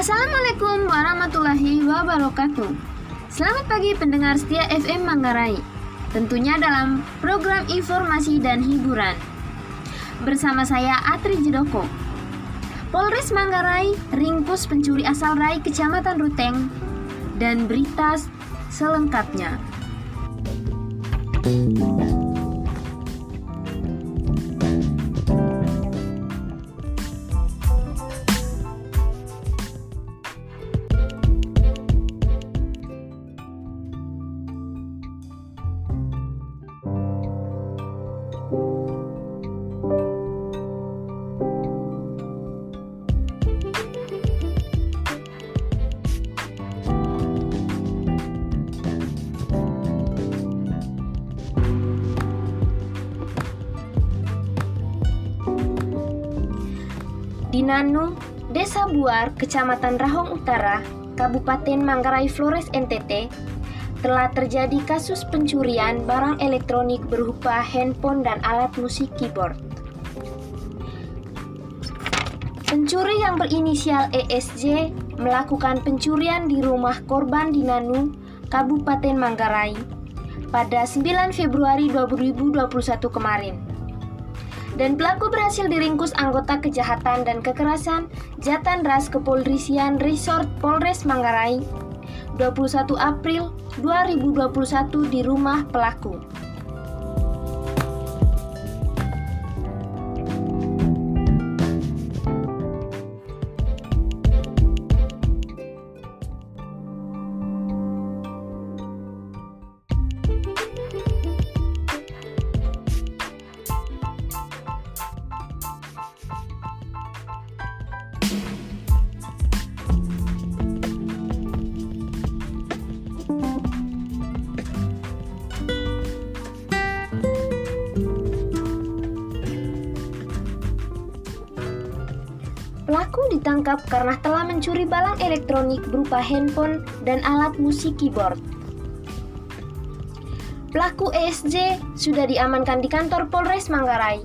Assalamualaikum warahmatullahi wabarakatuh. Selamat pagi pendengar setia FM Manggarai. Tentunya dalam program informasi dan hiburan. Bersama saya Atri Jedoko. Polres Manggarai ringkus pencuri asal Rai Kecamatan Ruteng dan berita selengkapnya. Di Nanu, Desa Buar, Kecamatan Rahong Utara, Kabupaten Manggarai Flores NTT, telah terjadi kasus pencurian barang elektronik berupa handphone dan alat musik keyboard. Pencuri yang berinisial ESJ melakukan pencurian di rumah korban di Nanu, Kabupaten Manggarai pada 9 Februari 2021 kemarin dan pelaku berhasil diringkus anggota kejahatan dan kekerasan Jatan Ras Kepolisian Resort Polres Manggarai 21 April 2021 di rumah pelaku. Pelaku ditangkap karena telah mencuri barang elektronik berupa handphone dan alat musik keyboard. Pelaku ESJ sudah diamankan di kantor Polres Manggarai.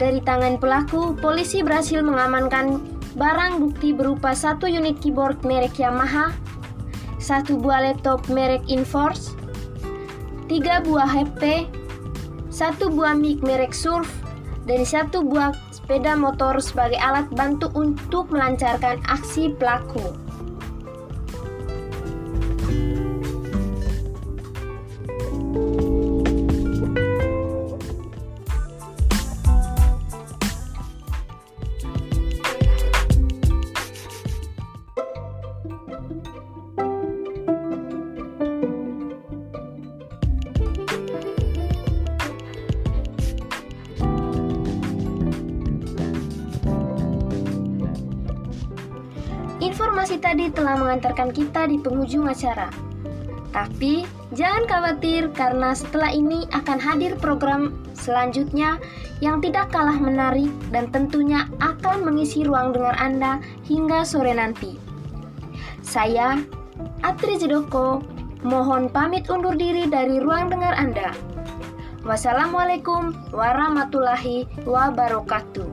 Dari tangan pelaku, polisi berhasil mengamankan barang bukti berupa satu unit keyboard merek Yamaha, satu buah laptop merek Inforce, tiga buah HP, satu buah mic merek Surf, dan satu buah sepeda motor sebagai alat bantu untuk melancarkan aksi pelaku. Informasi tadi telah mengantarkan kita di penghujung acara. Tapi jangan khawatir karena setelah ini akan hadir program selanjutnya yang tidak kalah menarik dan tentunya akan mengisi ruang dengar Anda hingga sore nanti. Saya, Atri Jedoko, mohon pamit undur diri dari ruang dengar Anda. Wassalamualaikum warahmatullahi wabarakatuh.